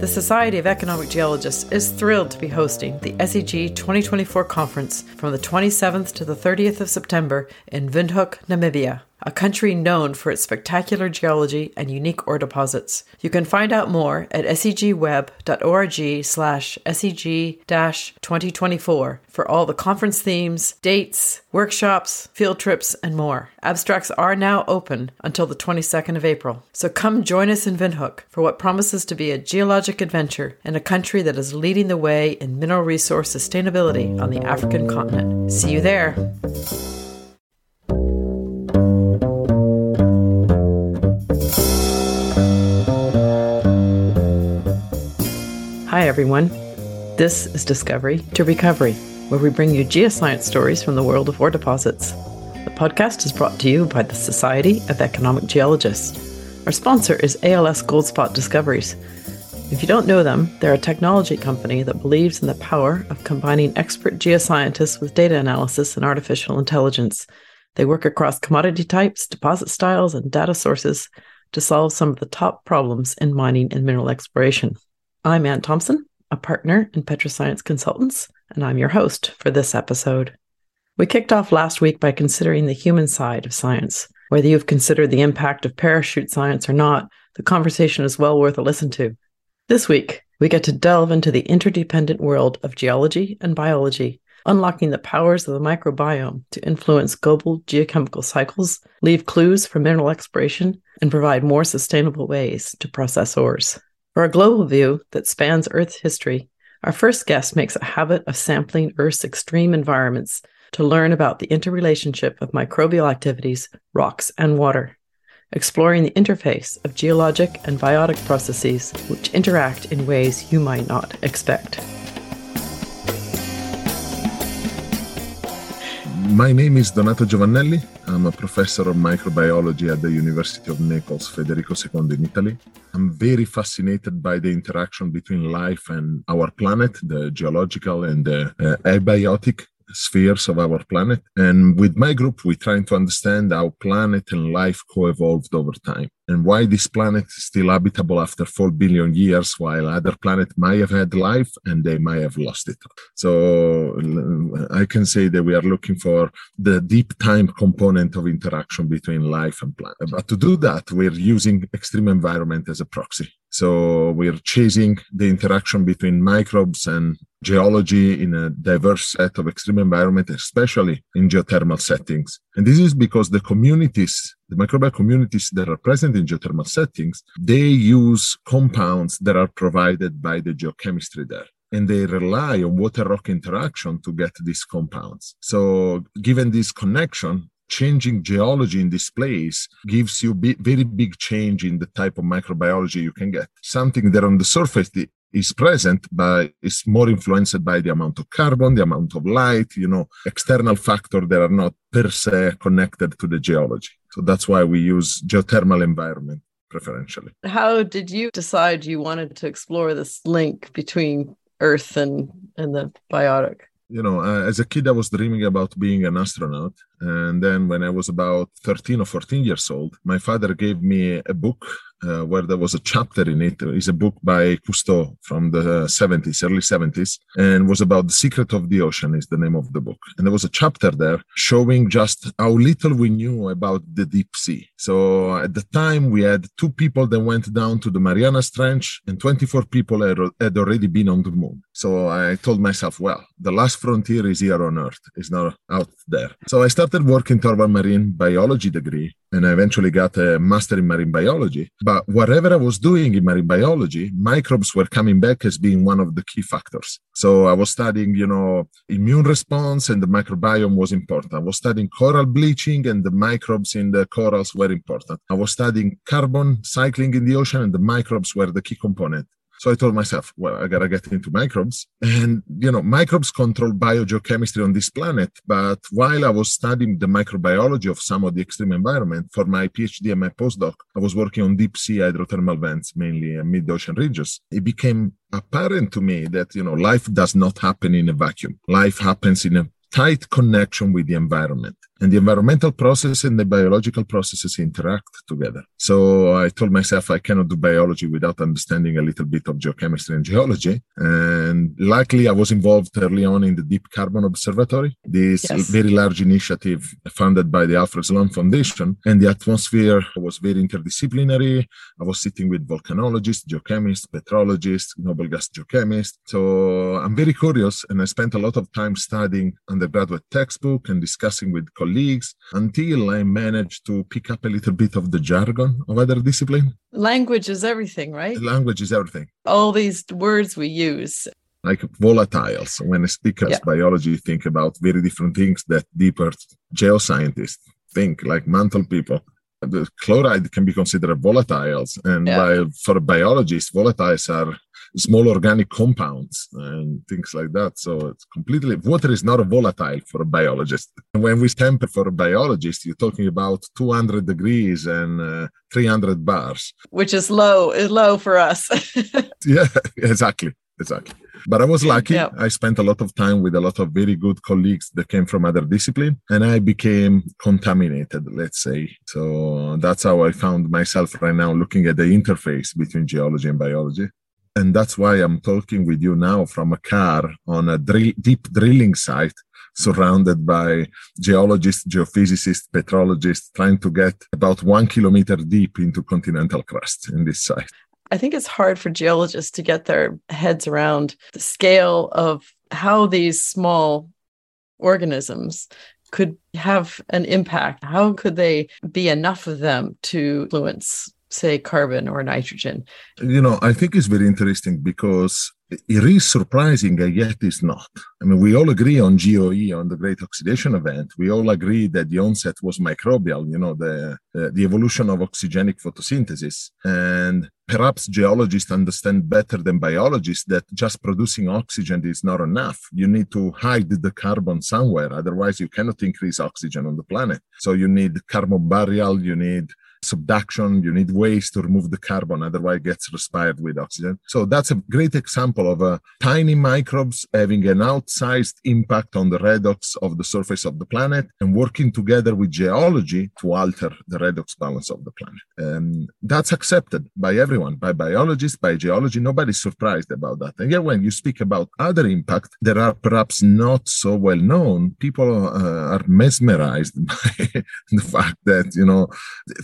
The Society of Economic Geologists is thrilled to be hosting the SEG 2024 conference from the 27th to the 30th of September in Windhoek, Namibia a country known for its spectacular geology and unique ore deposits. You can find out more at segweb.org slash seg-2024 for all the conference themes, dates, workshops, field trips, and more. Abstracts are now open until the 22nd of April. So come join us in Windhoek for what promises to be a geologic adventure in a country that is leading the way in mineral resource sustainability on the African continent. See you there. Hi, everyone. This is Discovery to Recovery, where we bring you geoscience stories from the world of ore deposits. The podcast is brought to you by the Society of Economic Geologists. Our sponsor is ALS Goldspot Discoveries. If you don't know them, they're a technology company that believes in the power of combining expert geoscientists with data analysis and artificial intelligence. They work across commodity types, deposit styles, and data sources to solve some of the top problems in mining and mineral exploration. I'm Ann Thompson, a partner in Petrascience Consultants, and I'm your host for this episode. We kicked off last week by considering the human side of science. Whether you've considered the impact of parachute science or not, the conversation is well worth a listen to. This week, we get to delve into the interdependent world of geology and biology, unlocking the powers of the microbiome to influence global geochemical cycles, leave clues for mineral exploration, and provide more sustainable ways to process ores. For a global view that spans Earth's history, our first guest makes a habit of sampling Earth's extreme environments to learn about the interrelationship of microbial activities, rocks, and water, exploring the interface of geologic and biotic processes which interact in ways you might not expect. My name is Donato Giovannelli. I'm a professor of microbiology at the University of Naples, Federico II in Italy. I'm very fascinated by the interaction between life and our planet, the geological and the uh, abiotic spheres of our planet. And with my group, we're trying to understand how planet and life co-evolved over time and why this planet is still habitable after 4 billion years, while other planets might have had life and they might have lost it. So I can say that we are looking for the deep time component of interaction between life and planet. But to do that, we're using extreme environment as a proxy. So we're chasing the interaction between microbes and geology in a diverse set of extreme environment, especially in geothermal settings. And this is because the communities, the microbial communities that are present in geothermal settings, they use compounds that are provided by the geochemistry there and they rely on water rock interaction to get these compounds. So, given this connection, changing geology in this place gives you b- very big change in the type of microbiology you can get. Something that on the surface is present, but is more influenced by the amount of carbon, the amount of light, you know, external factors that are not per se connected to the geology. So that's why we use geothermal environment preferentially. How did you decide you wanted to explore this link between Earth and, and the biotic? you know, uh, as a kid, I was dreaming about being an astronaut. And then when I was about 13 or 14 years old, my father gave me a book uh, where there was a chapter in it. It's a book by Cousteau from the 70s, early 70s, and was about the secret of the ocean is the name of the book. And there was a chapter there showing just how little we knew about the deep sea. So at the time, we had two people that went down to the Marianas Trench, and 24 people had, had already been on the moon. So I told myself, well, the last frontier is here on Earth, it's not out there. So I started working toward a marine biology degree and I eventually got a master in marine biology. But whatever I was doing in marine biology, microbes were coming back as being one of the key factors. So I was studying, you know, immune response and the microbiome was important. I was studying coral bleaching and the microbes in the corals were important. I was studying carbon cycling in the ocean and the microbes were the key component. So I told myself, well, I gotta get into microbes. And, you know, microbes control biogeochemistry on this planet. But while I was studying the microbiology of some of the extreme environment for my PhD and my postdoc, I was working on deep sea hydrothermal vents, mainly in mid-ocean ridges. It became apparent to me that, you know, life does not happen in a vacuum. Life happens in a tight connection with the environment. and the environmental process and the biological processes interact together. So I told myself I cannot do biology without understanding a little bit of geochemistry and geology. And luckily, I was involved early on in the Deep Carbon Observatory, this yes. very large initiative funded by the Alfred Sloan Foundation. And the atmosphere was very interdisciplinary. I was sitting with volcanologists, geochemists, petrologists, noble gas geochemists. So I'm very curious, and I spent a lot of time studying undergraduate textbook and discussing with colleagues until I managed to pick up a little bit of the jargon of other discipline. Language is everything, right? Language is everything. All these words we use. Like volatiles. When I speak yeah. biology, think about very different things that deeper geoscientists think, like mantle people the chloride can be considered volatiles and yeah. while for biologists volatiles are small organic compounds and things like that so it's completely water is not a volatile for a biologist when we temper for a biologist you're talking about 200 degrees and uh, 300 bars which is low is low for us yeah exactly exactly but I was lucky. I spent a lot of time with a lot of very good colleagues that came from other discipline and I became contaminated, let's say. So that's how I found myself right now looking at the interface between geology and biology. And that's why I'm talking with you now from a car on a drill, deep drilling site surrounded by geologists, geophysicists, petrologists, trying to get about one kilometer deep into continental crust in this site. I think it's hard for geologists to get their heads around the scale of how these small organisms could have an impact. How could they be enough of them to influence, say, carbon or nitrogen? You know, I think it's very interesting because it is surprising, and yet it's not. I mean, we all agree on GOE, on the Great Oxidation Event. We all agree that the onset was microbial, you know, the, uh, the evolution of oxygenic photosynthesis. And perhaps geologists understand better than biologists that just producing oxygen is not enough. You need to hide the carbon somewhere. Otherwise, you cannot increase oxygen on the planet. So you need carbon burial, you need subduction, you need ways to remove the carbon, otherwise it gets respired with oxygen. So that's a great example of uh, tiny microbes having an outsized impact on the redox of the surface of the planet and working together with geology to alter the redox balance of the planet. Um, that's accepted by everyone, by biologists, by geology. Nobody's surprised about that. And yet when you speak about other impact that are perhaps not so well known, people uh, are mesmerized by the fact that, you know,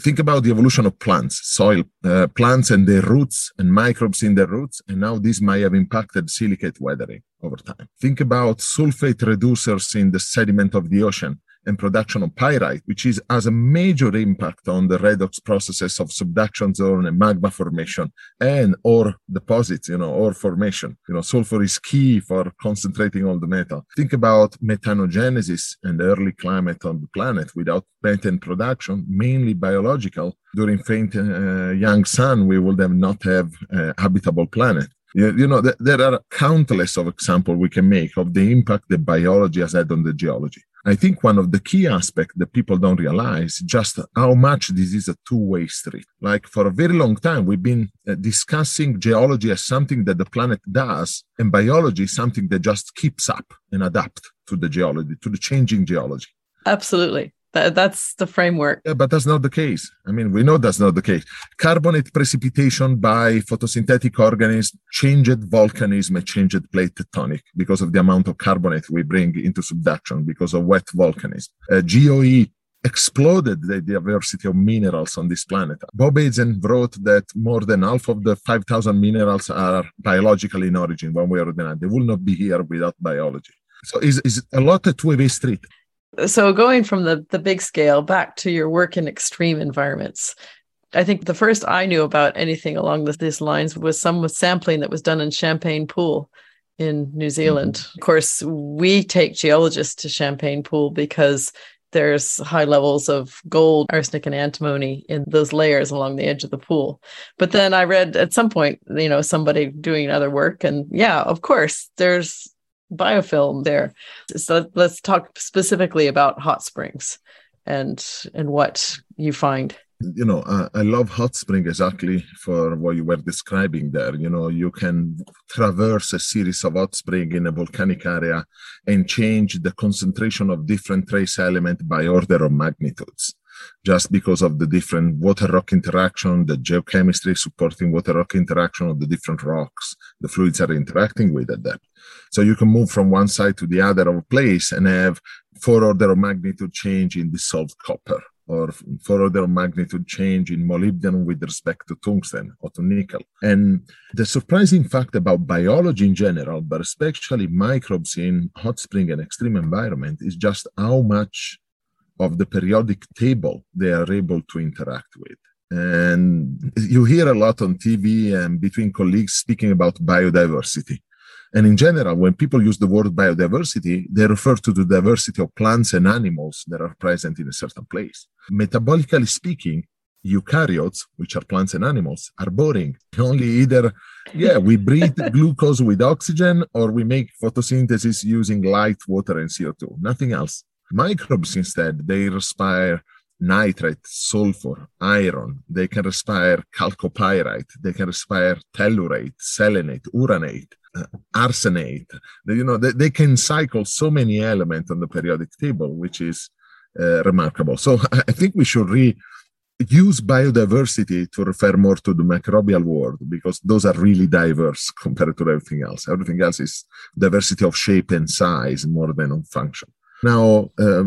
think about the evolution of plants, soil, uh, plants and their roots and microbes in their roots, and now this might have impacted silicate weathering over time. Think about sulfate reducers in the sediment of the ocean and production of pyrite, which is has a major impact on the redox processes of subduction zone and magma formation and ore deposits, you know, ore formation. You know, sulfur is key for concentrating all the metal. Think about methanogenesis and early climate on the planet without methane production, mainly biological. During faint uh, young sun, we would have not have a habitable planet. You, know, th- there are countless of examples we can make of the impact that biology has had on the geology. I think one of the key aspects that people don't realize just how much this is a two-way street. Like for a very long time, we've been uh, discussing geology as something that the planet does, and biology is something that just keeps up and adapt to the geology, to the changing geology. Absolutely. That, that's the framework. Yeah, but that's not the case. I mean, we know that's not the case. Carbonate precipitation by photosynthetic organisms changed volcanism and changed plate tectonic because of the amount of carbonate we bring into subduction because of wet volcanism. Uh, GOE exploded the diversity of minerals on this planet. Bob Hazen wrote that more than half of the 5,000 minerals are biological in origin, one way or another. They will not be here without biology. So it's, it's a lot of two-way street so going from the the big scale back to your work in extreme environments i think the first i knew about anything along this, these lines was some sampling that was done in champagne pool in new zealand mm-hmm. of course we take geologists to champagne pool because there's high levels of gold, arsenic, and antimony in those layers along the edge of the pool. But then I read at some point, you know, somebody doing other work, and yeah, of course, there's biofilm there. So let's talk specifically about hot springs and and what you find. you know, uh, I love hot spring exactly for what you were describing there. You know, you can traverse a series of hot spring in a volcanic area and change the concentration of different trace element by order of magnitudes just because of the different water rock interaction, the geochemistry supporting water rock interaction of the different rocks the fluids are interacting with at depth. So you can move from one side to the other of a place and have four order of magnitude change in dissolved copper or four order of magnitude change in molybdenum with respect to tungsten or to nickel. And the surprising fact about biology in general, but especially microbes in hot spring and extreme environment, is just how much of the periodic table they are able to interact with. And you hear a lot on TV and between colleagues speaking about biodiversity. And in general, when people use the word biodiversity, they refer to the diversity of plants and animals that are present in a certain place. Metabolically speaking, eukaryotes, which are plants and animals, are boring. Only either, yeah, we breathe glucose with oxygen or we make photosynthesis using light, water, and CO2. Nothing else. Microbes, instead, they respire nitrate, sulfur, iron. They can respire chalcopyrite. They can respire tellurate, selenate, uranate, uh, arsenate. You know, they, they, can cycle so many elements on the periodic table, which is uh, remarkable. So I think we should re use biodiversity to refer more to the microbial world because those are really diverse compared to everything else. Everything else is diversity of shape and size more than on function. Now, uh,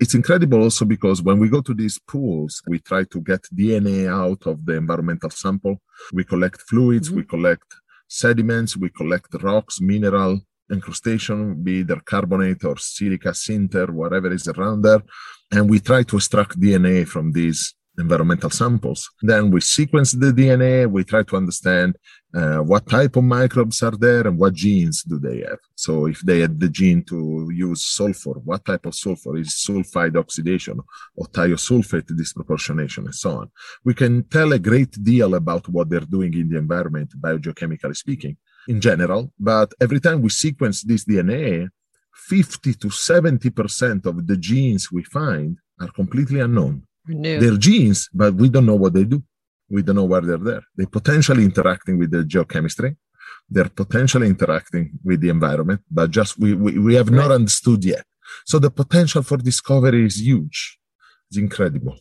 it's incredible also because when we go to these pools, we try to get DNA out of the environmental sample. We collect fluids, mm-hmm. we collect sediments, we collect rocks, mineral, incrustation, be either carbonate or silica, sinter, whatever is around there. And we try to extract DNA from these environmental samples. Then we sequence the DNA, we try to understand uh, what type of microbes are there and what genes do they have. So if they had the gene to use sulfur, what type of sulfur is sulfide oxidation or thiosulfate disproportionation and so on. We can tell a great deal about what they're doing in the environment, biogeochemically speaking, in general. But every time we sequence this DNA, 50 to 70% of the genes we find are completely unknown. They're genes, but we don't know what they do. We don't know where they're there. They're potentially interacting with the geochemistry. They're potentially interacting with the environment, but just we, we, we have right. not understood yet. So the potential for discovery is huge. It's incredible.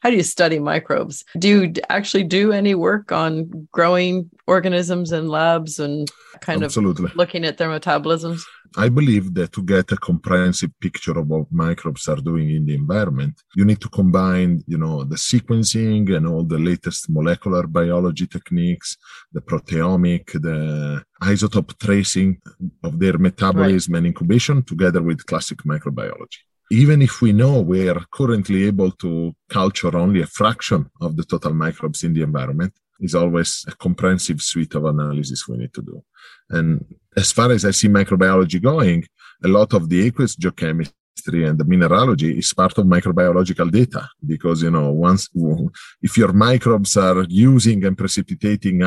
How do you study microbes? Do you actually do any work on growing organisms in labs and kind Absolutely. of looking at their metabolisms? I believe that to get a comprehensive picture of what microbes are doing in the environment, you need to combine, you know, the sequencing and all the latest molecular biology techniques, the proteomic, the isotope tracing of their metabolism right. and incubation together with classic microbiology. Even if we know we are currently able to culture only a fraction of the total microbes in the environment, is always a comprehensive suite of analysis we need to do. And as far as I see microbiology going, a lot of the aqueous geochemistry and the mineralogy is part of microbiological data because you know once if your microbes are using and precipitating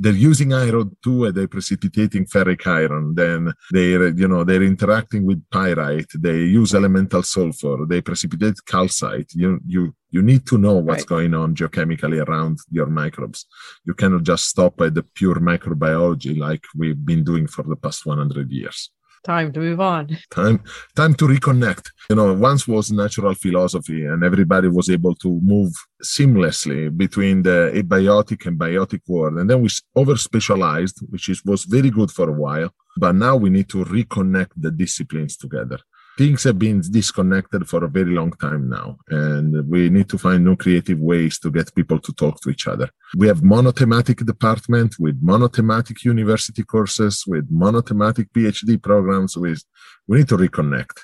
they're using iron 2 and they're precipitating ferric iron then they're you know they're interacting with pyrite they use elemental sulfur they precipitate calcite. You you you need to know what's right. going on geochemically around your microbes. You cannot just stop at the pure microbiology like we've been doing for the past 100 years time to move on. Time time to reconnect. You know once was natural philosophy and everybody was able to move seamlessly between the abiotic and biotic world. And then we over specialized which is was very good for a while but now we need to reconnect the disciplines together things have been disconnected for a very long time now and we need to find new creative ways to get people to talk to each other. We have monothematic department with monothematic university courses with monothematic phd programs with we need to reconnect.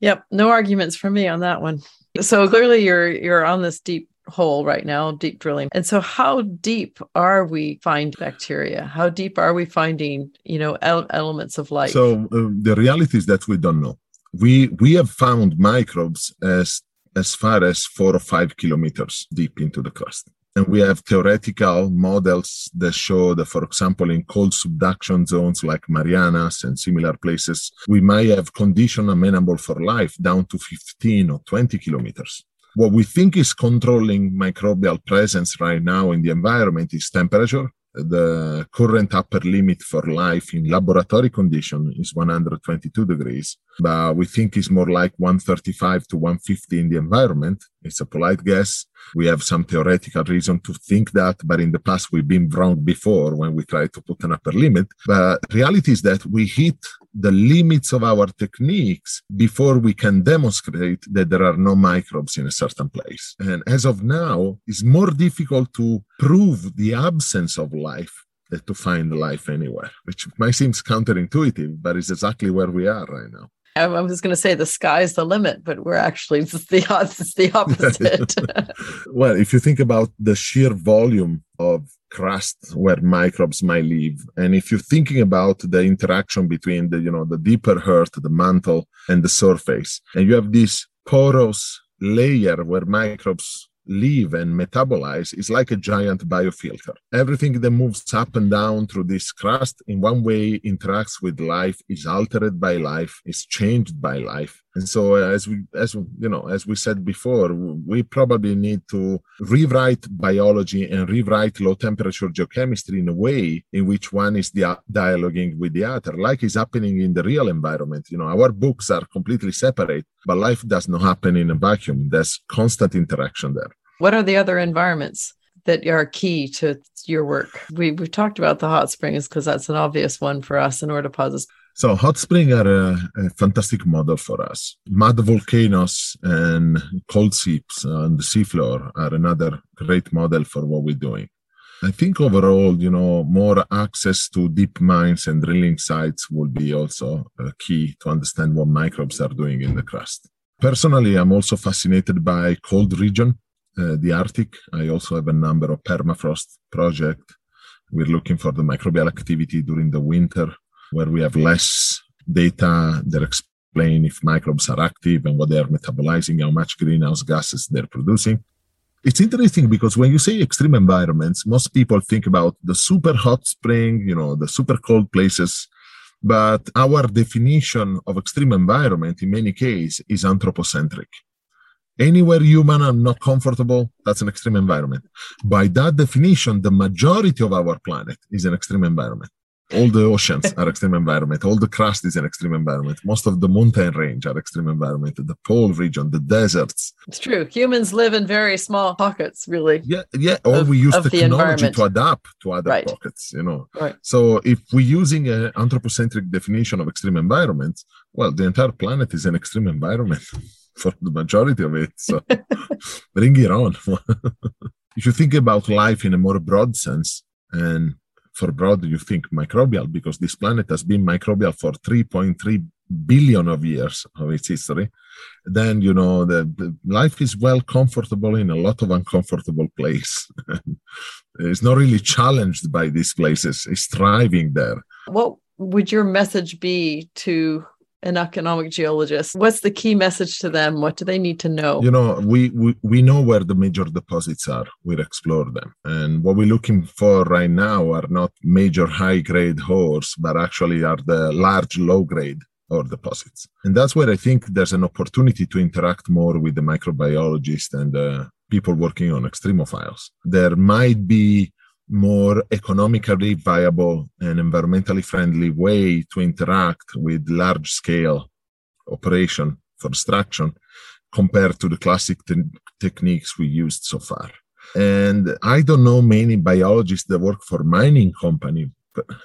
Yep no arguments for me on that one. So clearly you're you're on this deep hole right now deep drilling. And so how deep are we find bacteria? How deep are we finding you know elements of life? So uh, the reality is that we don't know we we have found microbes as as far as four or five kilometers deep into the crust. And we have theoretical models that show that, for example, in cold subduction zones like Marianas and similar places, we might have conditions amenable for life down to 15 or 20 kilometers. What we think is controlling microbial presence right now in the environment is temperature the current upper limit for life in laboratory condition is 122 degrees, but we think it's more like 135 to 150 in the environment. It's a polite guess. We have some theoretical reason to think that, but in the past we've been wrong before when we try to put an upper limit. But reality is that we hit the limits of our techniques before we can demonstrate that there are no microbes in a certain place. And as of now, it's more difficult to prove the absence of life than to find life anywhere, which might seem counterintuitive, but it's exactly where we are right now. I was going to say the sky's the limit, but we're actually the, it's the opposite. well, if you think about the sheer volume of crust where microbes might live, and if you're thinking about the interaction between the you know the deeper earth, the mantle, and the surface, and you have this porous layer where microbes live and metabolize is like a giant biofilter. Everything that moves up and down through this crust in one way interacts with life, is altered by life, is changed by life. And so uh, as we as you know, as we said before, we probably need to rewrite biology and rewrite low temperature geochemistry in a way in which one is di- dialoguing with the other, like is happening in the real environment. You know, our books are completely separate, but life does not happen in a vacuum. There's constant interaction there. What are the other environments that are key to your work? We, we've talked about the hot springs because that's an obvious one for us in ore deposits. So hot springs are a, a, fantastic model for us. Mud volcanoes and cold seeps on the seafloor are another great model for what we're doing. I think overall, you know, more access to deep mines and drilling sites will be also key to understand what microbes are doing in the crust. Personally, I'm also fascinated by cold region uh, the Arctic. I also have a number of permafrost projects. We're looking for the microbial activity during the winter, where we have less data that explain if microbes are active and what they are metabolizing, how much greenhouse gases they're producing. It's interesting because when you say extreme environments, most people think about the super hot spring, you know, the super cold places. But our definition of extreme environment in many cases is anthropocentric anywhere human are not comfortable, that's an extreme environment. By that definition, the majority of our planet is an extreme environment. All the oceans are extreme environment. All the crust is an extreme environment. Most of the mountain range are extreme environment. The pole region, the deserts. It's true. Humans live in very small pockets, really. Yeah, yeah. Or of, we use technology to adapt to other right. pockets. You know. Right. So if we're using an anthropocentric definition of extreme environment, well, the entire planet is an extreme environment for the majority of it. So bring it on. if you think about life in a more broad sense, and for broad you think microbial, because this planet has been microbial for 3.3 billion of years of its history, then you know the, the life is well comfortable in a lot of uncomfortable place. it's not really challenged by these places; it's thriving there. What would your message be to an economic geologist. What's the key message to them? What do they need to know? You know we we, we know where the major deposits are. We'll explore them. And what we're looking for right now are not major high grade ores but actually are the large low grade ore deposits. And that's where i think there's an opportunity to interact more with the microbiologists and uh, people working on extremophiles. There might be more economically viable and environmentally friendly way to interact with large scale operation for extraction compared to the classic te- techniques we used so far. And I don't know many biologists that work for mining company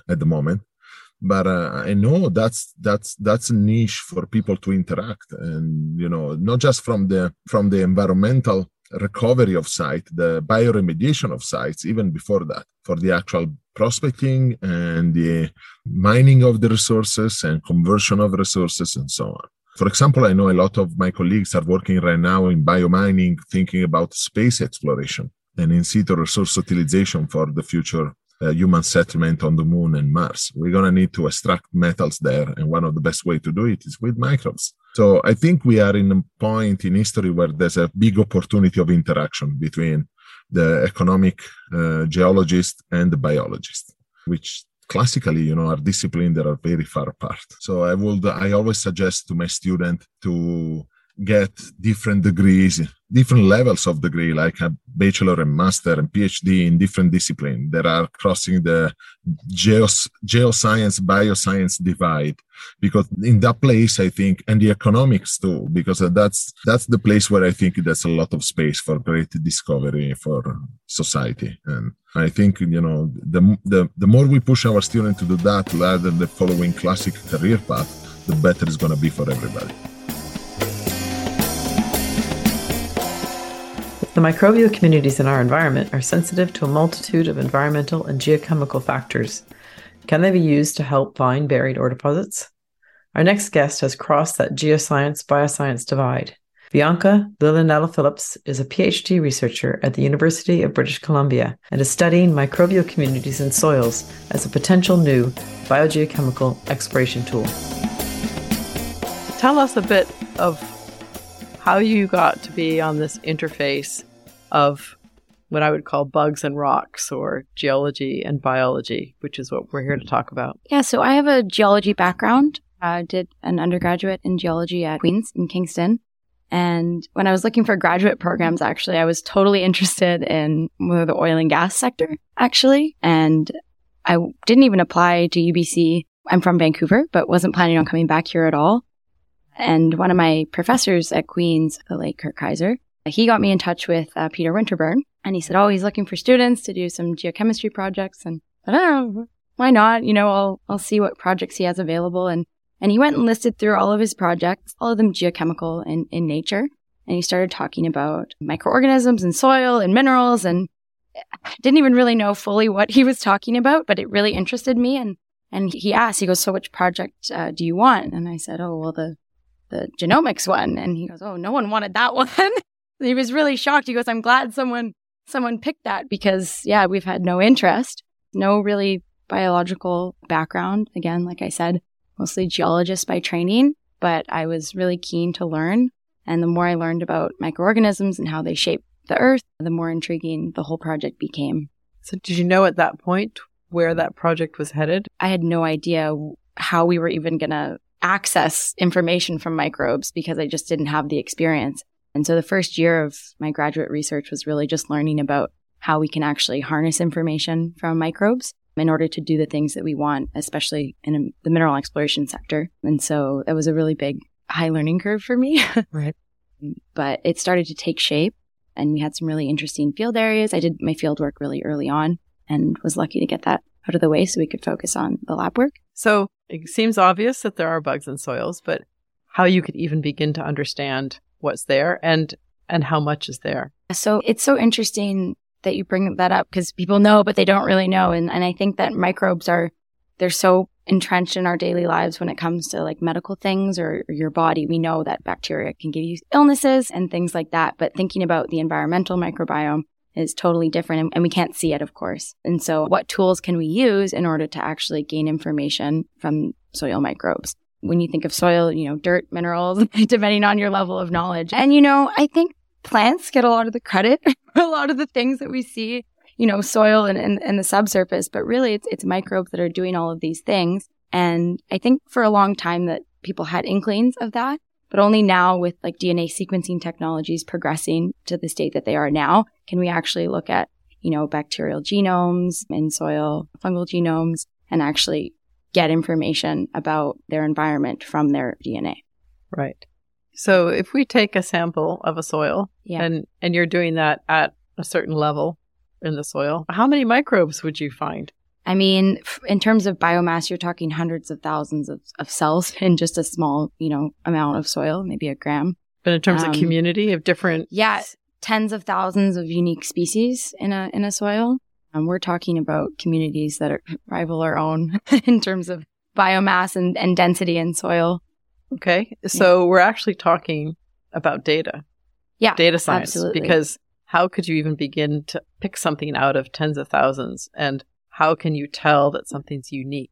at the moment, but uh, I know that's that's that's a niche for people to interact, and you know, not just from the from the environmental recovery of site, the bioremediation of sites, even before that, for the actual prospecting and the mining of the resources and conversion of resources and so on. For example, I know a lot of my colleagues are working right now in biomining, thinking about space exploration and in situ resource utilization for the future uh, human settlement on the moon and Mars. We're going to need to extract metals there. And one of the best way to do it is with microbes. So I think we are in a point in history where there's a big opportunity of interaction between the economic uh, geologist and the biologist, which classically, you know, are disciplines that are very far apart. So I would, I always suggest to my student to get different degrees, different levels of degree, like a bachelor and master and PhD in different discipline that are crossing the geos, geoscience, bioscience divide. Because in that place, I think, and the economics too, because that's, that's the place where I think there's a lot of space for great discovery for society. And I think, you know, the, the, the more we push our students to do that rather than following classic career path, the better it's going to be for everybody. The microbial communities in our environment are sensitive to a multitude of environmental and geochemical factors. Can they be used to help find buried ore deposits? Our next guest has crossed that geoscience bioscience divide. Bianca Iulianella Phillips is a PhD researcher at the University of British Columbia and is studying microbial communities in soils as a potential new biogeochemical exploration tool. Tell us a bit of how you got to be on this interface of what I would call bugs and rocks or geology and biology, which is what we're here to talk about. Yeah, so I have a geology background. I did an undergraduate in geology at Queen's in Kingston. And when I was looking for graduate programs, actually, I was totally interested in the oil and gas sector, actually. And I didn't even apply to UBC. I'm from Vancouver, but wasn't planning on coming back here at all. And one of my professors at Queen's, the late Kurt Kyser, he got me in touch with uh, Peter Winterburn. And he said, Oh, he's looking for students to do some geochemistry projects. And I don't know, why not? You know, I'll, I'll see what projects he has available. And, and he went and listed through all of his projects, all of them geochemical in, in nature. And he started talking about microorganisms and soil and minerals and didn't even really know fully what he was talking about, but it really interested me. And, and he asked, he goes, so which project uh, do you want? And I said, oh, well, the the genomics one. And he goes, Oh, no one wanted that one. he was really shocked. He goes, I'm glad someone, someone picked that because yeah, we've had no interest, no really biological background. Again, like I said, mostly geologist by training, but I was really keen to learn. And the more I learned about microorganisms and how they shape the earth, the more intriguing the whole project became. So did you know at that point where that project was headed? I had no idea how we were even going to access information from microbes because I just didn't have the experience. And so the first year of my graduate research was really just learning about how we can actually harness information from microbes in order to do the things that we want, especially in the mineral exploration sector. And so that was a really big high learning curve for me. right. But it started to take shape and we had some really interesting field areas. I did my field work really early on and was lucky to get that out of the way so we could focus on the lab work. So it seems obvious that there are bugs in soils, but how you could even begin to understand what's there and and how much is there. So it's so interesting that you bring that up because people know but they don't really know and and I think that microbes are they're so entrenched in our daily lives when it comes to like medical things or, or, your body. We know that bacteria can give you illnesses and things like that. But thinking about the environmental microbiome is totally different and, we can't see it, of course. And so what tools can we use in order to actually gain information from soil microbes? When you think of soil, you know, dirt, minerals, depending on your level of knowledge. And, you know, I think plants get a lot of the credit for a lot of the things that we see, you know, soil and, and, and the subsurface, but really it's, it's microbes that are doing all of these things. And I think for a long time that people had inklings of that. But only now with like DNA sequencing technologies progressing to the state that they are now, can we actually look at, you know, bacterial genomes in soil, fungal genomes, and actually get information about their environment from their DNA. Right. So if we take a sample of a soil yeah. and, and you're doing that at a certain level in the soil, how many microbes would you find? I mean, in terms of biomass, you're talking hundreds of thousands of, of cells in just a small, you know, amount of soil, maybe a gram. But in terms um, of community of different, yeah, tens of thousands of unique species in a in a soil. Um, we're talking about communities that are, rival our own in terms of biomass and, and density in soil. Okay, so yeah. we're actually talking about data. Yeah, data science. Absolutely. Because how could you even begin to pick something out of tens of thousands and how can you tell that something's unique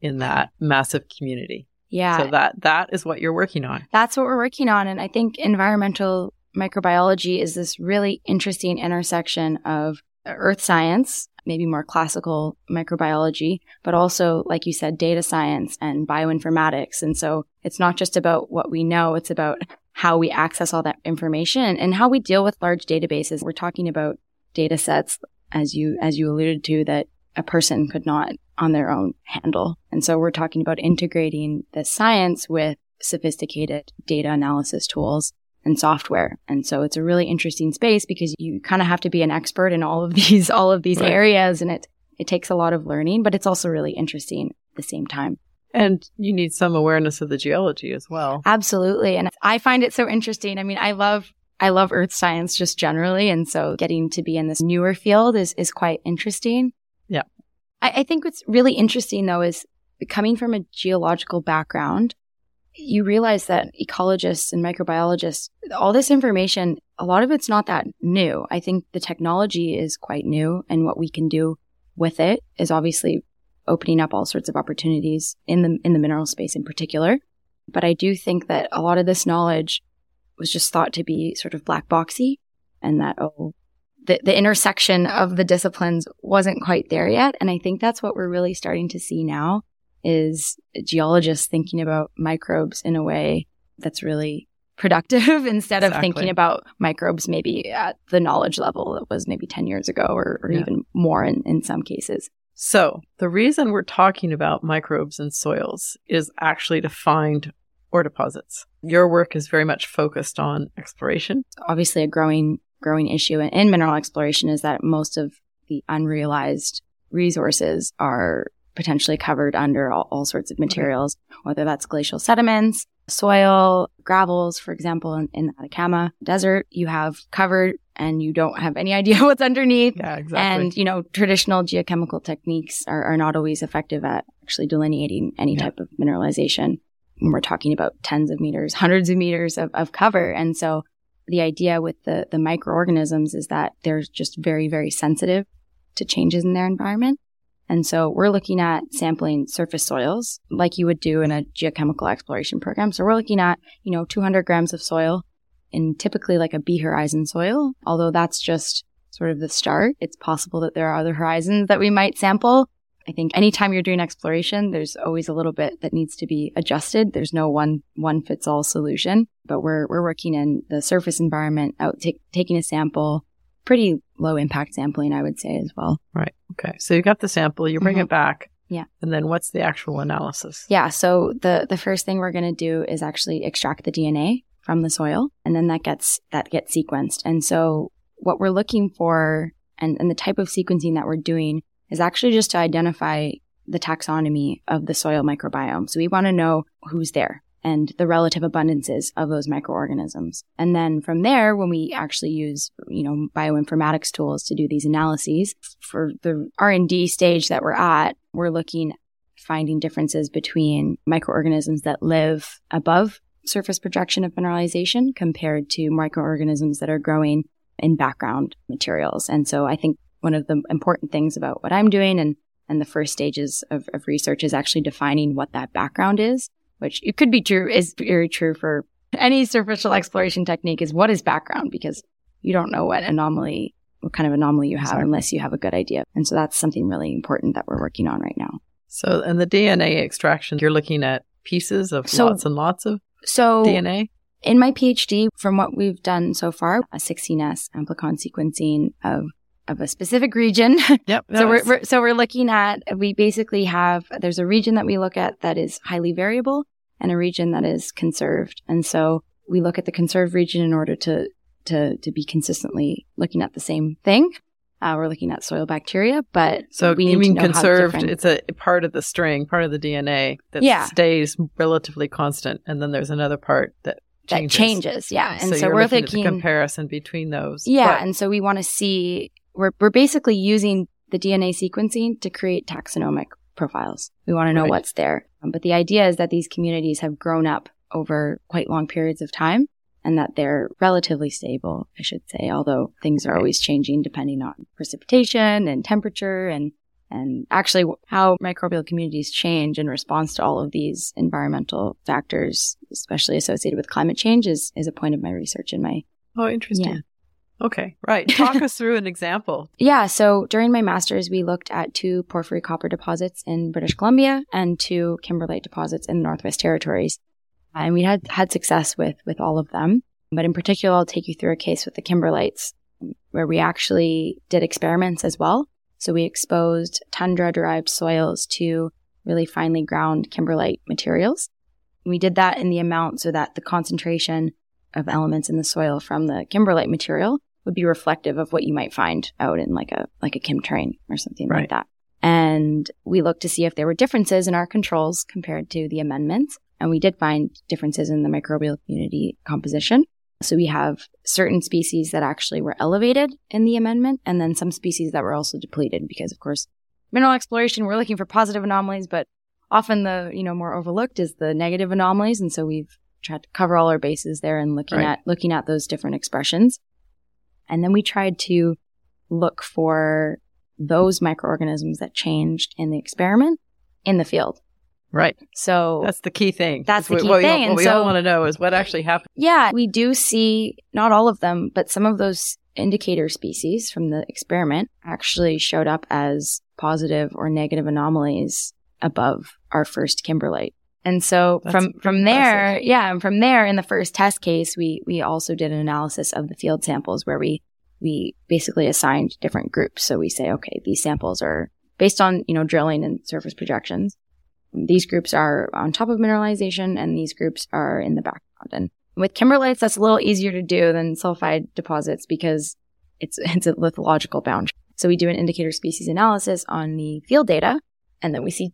in that massive community? Yeah. So that that is what you're working on. That's what we're working on and I think environmental microbiology is this really interesting intersection of earth science, maybe more classical microbiology, but also like you said data science and bioinformatics. And so it's not just about what we know, it's about how we access all that information and how we deal with large databases. We're talking about data sets, as you, as you alluded to, that a person could not on their own handle. And so we're talking about integrating the science with sophisticated data analysis tools and software. And so it's a really interesting space because you kind of have to be an expert in all of these, all of these right. areas. And it, it takes a lot of learning, but it's also really interesting at the same time. And you need some awareness of the geology as well. Absolutely. And I find it so interesting. I mean, I love I love earth science just generally. And so getting to be in this newer field is, is quite interesting. I, I think what's really interesting though is coming from a geological background, you realize that ecologists and microbiologists, all this information, a lot of it's not that new. I think the technology is quite new and what we can do with it is obviously opening up all sorts of opportunities in the in the mineral space in particular. But I do think that a lot of this knowledge was just thought to be sort of black boxy and that oh the, the intersection of the disciplines wasn't quite there yet. And I think that's what we're really starting to see now is geologists thinking about microbes in a way that's really productive instead exactly. of thinking about microbes maybe at the knowledge level that was maybe 10 years ago or, or yeah. even more in, in some cases. So, the reason we're talking about microbes and soils is actually to find ore deposits. Your work is very much focused on exploration. Obviously, a growing growing issue in mineral exploration is that most of the unrealized resources are potentially covered under all, all sorts of materials, okay. whether that's glacial sediments, soil, gravels, for example, in, in, the Atacama Desert, you have covered and you don't have any idea what's underneath. Yeah, exactly. And, you know, traditional geochemical techniques are, are not always effective at actually delineating any yeah. type of mineralization. When we're talking about tens of meters, hundreds of meters of, of cover. And so the idea with the, the microorganisms is that they're just very, very sensitive to changes in their environment. And so we're looking at sampling surface soils like you would do in a geochemical exploration program. So we're looking at, you know, 200 grams of soil in typically like a B horizon soil, although that's just sort of the start. It's possible that there are other horizons that we might sample. I think anytime you're doing exploration, there's always a little bit that needs to be adjusted. There's no one, one fits all solution, but we're, we're working in the surface environment out, t- taking a sample, pretty low impact sampling, I would say as well. Right. Okay. So you got the sample, you bring mm-hmm. it back. Yeah. And then what's the actual analysis? Yeah. So the, the first thing we're going to do is actually extract the DNA from the soil and then that gets, that gets sequenced. And so what we're looking for and, and the type of sequencing that we're doing is actually just to identify the taxonomy of the soil microbiome. So we want to know who's there and the relative abundances of those microorganisms. And then from there, when we actually use, you know, bioinformatics tools to do these analyses for the R&D stage that we're at, we're looking finding differences between microorganisms that live above surface projection of mineralization compared to microorganisms that are growing in background materials. And so I think one of the important things about what I'm doing and, and the first stages of, of research is actually defining what that background is, which it could be true, is very true for any superficial exploration technique is what is background because you don't know what anomaly, what kind of anomaly you have exactly. unless you have a good idea. And so that's something really important that we're working on right now. So, and the DNA extraction, you're looking at pieces of so, lots and lots of so DNA? In my PhD, from what we've done so far, a 16S amplicon sequencing of of a specific region. Yep. so we're, we're, so we're looking at we basically have there's a region that we look at that is highly variable and a region that is conserved. And so we look at the conserved region in order to to to be consistently looking at the same thing. Uh, we're looking at soil bacteria, but so we you mean conserved? It's a part of the string, part of the DNA that yeah. stays relatively constant, and then there's another part that changes. that changes. Yeah, and so, so we're thinking comparison between those. Yeah, but, and so we want to see we're, we're basically using the DNA sequencing to create taxonomic profiles. We want to know right. what's there. Um, but the idea is that these communities have grown up over quite long periods of time and that they're relatively stable, I should say, although things are always changing depending on precipitation and temperature and and actually how microbial communities change in response to all of these environmental factors, especially associated with climate change, is, is a point of my research in my. Oh, interesting. Okay, right. Talk us through an example. Yeah, so during my master's, we looked at two porphyry copper deposits in British Columbia and two kimberlite deposits in the Northwest Territories. And we had had success with, with all of them. But in particular, I'll take you through a case with the kimberlites where we actually did experiments as well. So we exposed tundra derived soils to really finely ground kimberlite materials. We did that in the amount so that the concentration of elements in the soil from the kimberlite material would be reflective of what you might find out in like a like a chemtrain or something right. like that. And we looked to see if there were differences in our controls compared to the amendments. And we did find differences in the microbial community composition. So we have certain species that actually were elevated in the amendment, and then some species that were also depleted because, of course, mineral exploration, we're looking for positive anomalies, but often the, you know, more overlooked is the negative anomalies. And so we've tried to cover all our bases there and looking right. at, looking at those different expressions. And then we tried to look for those microorganisms that changed in the experiment in the field. Right. So that's the key thing. That's the key what, thing. What, what we so, all want to know is what actually happened. Yeah, we do see not all of them, but some of those indicator species from the experiment actually showed up as positive or negative anomalies above our first kimberlite. And so That's from from there, impressive. yeah, and from there in the first test case, we we also did an analysis of the field samples where we we basically assigned different groups. So we say, okay, these samples are based on, you know, drilling and surface projections. These groups are on top of mineralization and these groups are in the background. And with kimberlites, that's a little easier to do than sulfide deposits because it's, it's a lithological boundary. So we do an indicator species analysis on the field data and then we see,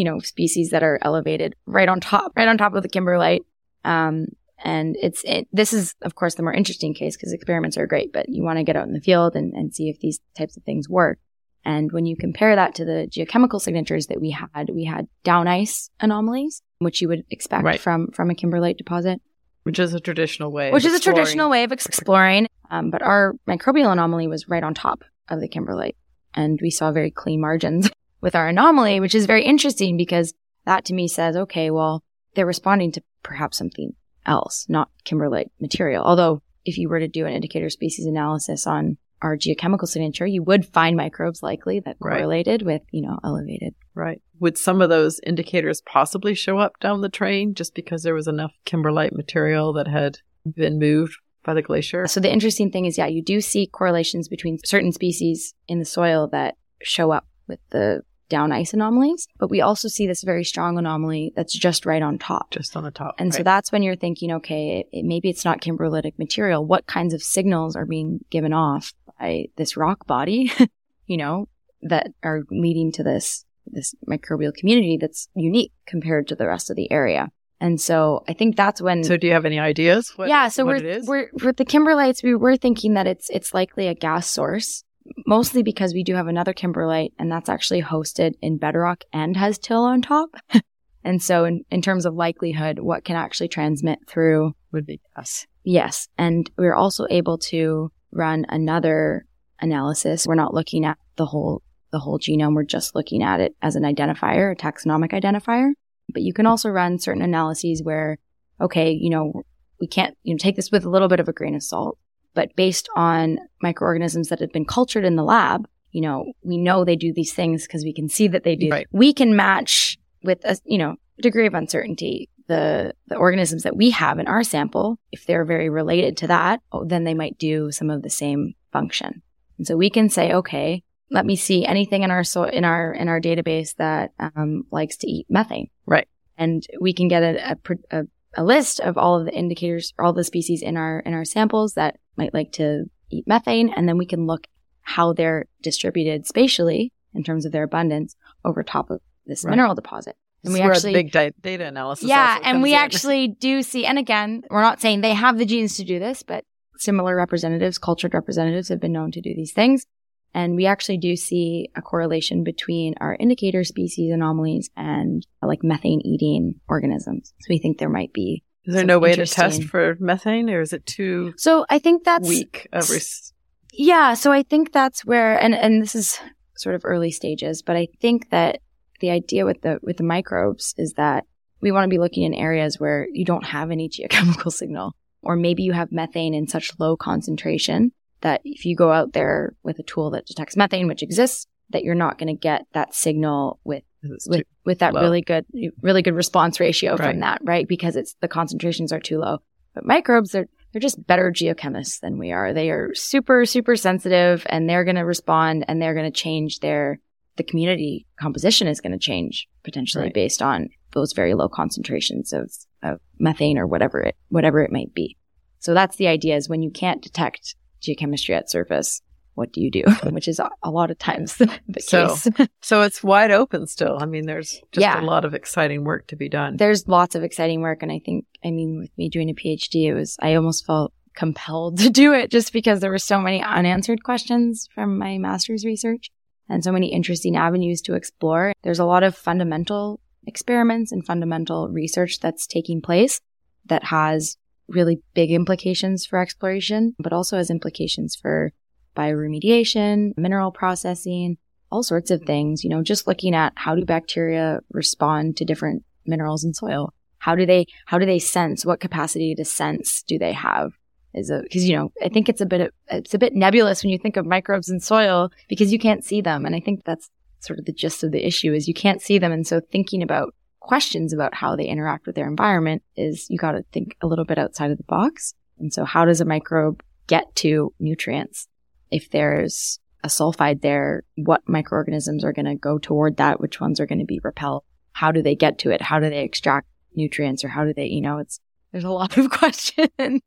you know, species that are elevated right on top, right on top of the kimberlite. Um, and it's, it, this is, of course, the more interesting case because experiments are great, but you want to get out in the field and, and see if these types of things work. And when you compare that to the geochemical signatures that we had, we had down ice anomalies, which you would expect right. from, from a kimberlite deposit. Which is a traditional way. Which is a traditional way of exploring. Um, but our microbial anomaly was right on top of the kimberlite. And we saw very clean margins with our anomaly, which is very interesting because that to me says, okay, well, they're responding to perhaps something else, not kimberlite material. Although if you were to do an indicator species analysis on our geochemical signature, you would find microbes likely that correlated right. with, you know, elevated. Right. Would some of those indicators possibly show up down the train just because there was enough kimberlite material that had been moved by the glacier? So the interesting thing is, yeah, you do see correlations between certain species in the soil that show up with the down ice anomalies, but we also see this very strong anomaly that's just right on top. Just on the top. And right. so that's when you're thinking, okay, it, maybe it's not kimberlitic material. What kinds of signals are being given off by this rock body, you know, that are leading to this, this microbial community that's unique compared to the rest of the area. And so I think that's when. So do you have any ideas? What, yeah. So we're, we're, with the kimberlites, we were thinking that it's, it's likely a gas source, mostly because we do have another kimberlite and that's actually hosted in bedrock and has till on top. and so in, in terms of likelihood, what can actually transmit through would be us. Yes. And we're also able to run another analysis. We're not looking at the whole the whole genome. We're just looking at it as an identifier, a taxonomic identifier. But you can also run certain analyses where, okay, you know, we can't, you know, take this with a little bit of a grain of salt, but based on microorganisms that have been cultured in the lab, you know, we know they do these things because we can see that they do. Right. We can match with a, you know, degree of uncertainty the, the organisms that we have in our sample, if they're very related to that, oh, then they might do some of the same function. And so we can say, okay, let me see anything in our so in our in our database that um, likes to eat methane. Right. And we can get a, a, a list of all of the indicators, all the species in our in our samples that might like to eat methane, and then we can look how they're distributed spatially in terms of their abundance over top of this right. mineral deposit. And we actually big di- data analysis. Yeah, and we in. actually do see. And again, we're not saying they have the genes to do this, but similar representatives, cultured representatives, have been known to do these things. And we actually do see a correlation between our indicator species anomalies and like methane eating organisms. So we think there might be. Is there no way to test for methane or is it too So I think that's weak of res- Yeah, so I think that's where and and this is sort of early stages, but I think that the idea with the with the microbes is that we want to be looking in areas where you don't have any geochemical signal or maybe you have methane in such low concentration that if you go out there with a tool that detects methane which exists that you're not going to get that signal with with, with that low. really good really good response ratio right. from that, right? Because it's the concentrations are too low. But microbes are they're just better geochemists than we are. They are super super sensitive and they're going to respond and they're going to change their the community composition is going to change potentially right. based on those very low concentrations of, of methane or whatever it whatever it might be. So that's the idea is when you can't detect geochemistry at surface, what do you do? Which is a lot of times the so, case. so it's wide open still. I mean, there's just yeah. a lot of exciting work to be done. There's lots of exciting work. And I think, I mean, with me doing a PhD, it was, I almost felt compelled to do it just because there were so many unanswered questions from my master's research and so many interesting avenues to explore. There's a lot of fundamental experiments and fundamental research that's taking place that has really big implications for exploration, but also has implications for bioremediation, mineral processing, all sorts of things. You know, just looking at how do bacteria respond to different minerals in soil? How do they, how do they sense? What capacity to sense do they have? Is a, cause you know, I think it's a bit, it's a bit nebulous when you think of microbes in soil because you can't see them. And I think that's sort of the gist of the issue is you can't see them. And so thinking about questions about how they interact with their environment is you got to think a little bit outside of the box. And so how does a microbe get to nutrients? If there's a sulfide there, what microorganisms are going to go toward that? Which ones are going to be repelled? How do they get to it? How do they extract nutrients or how do they, you know, it's, there's a lot of questions.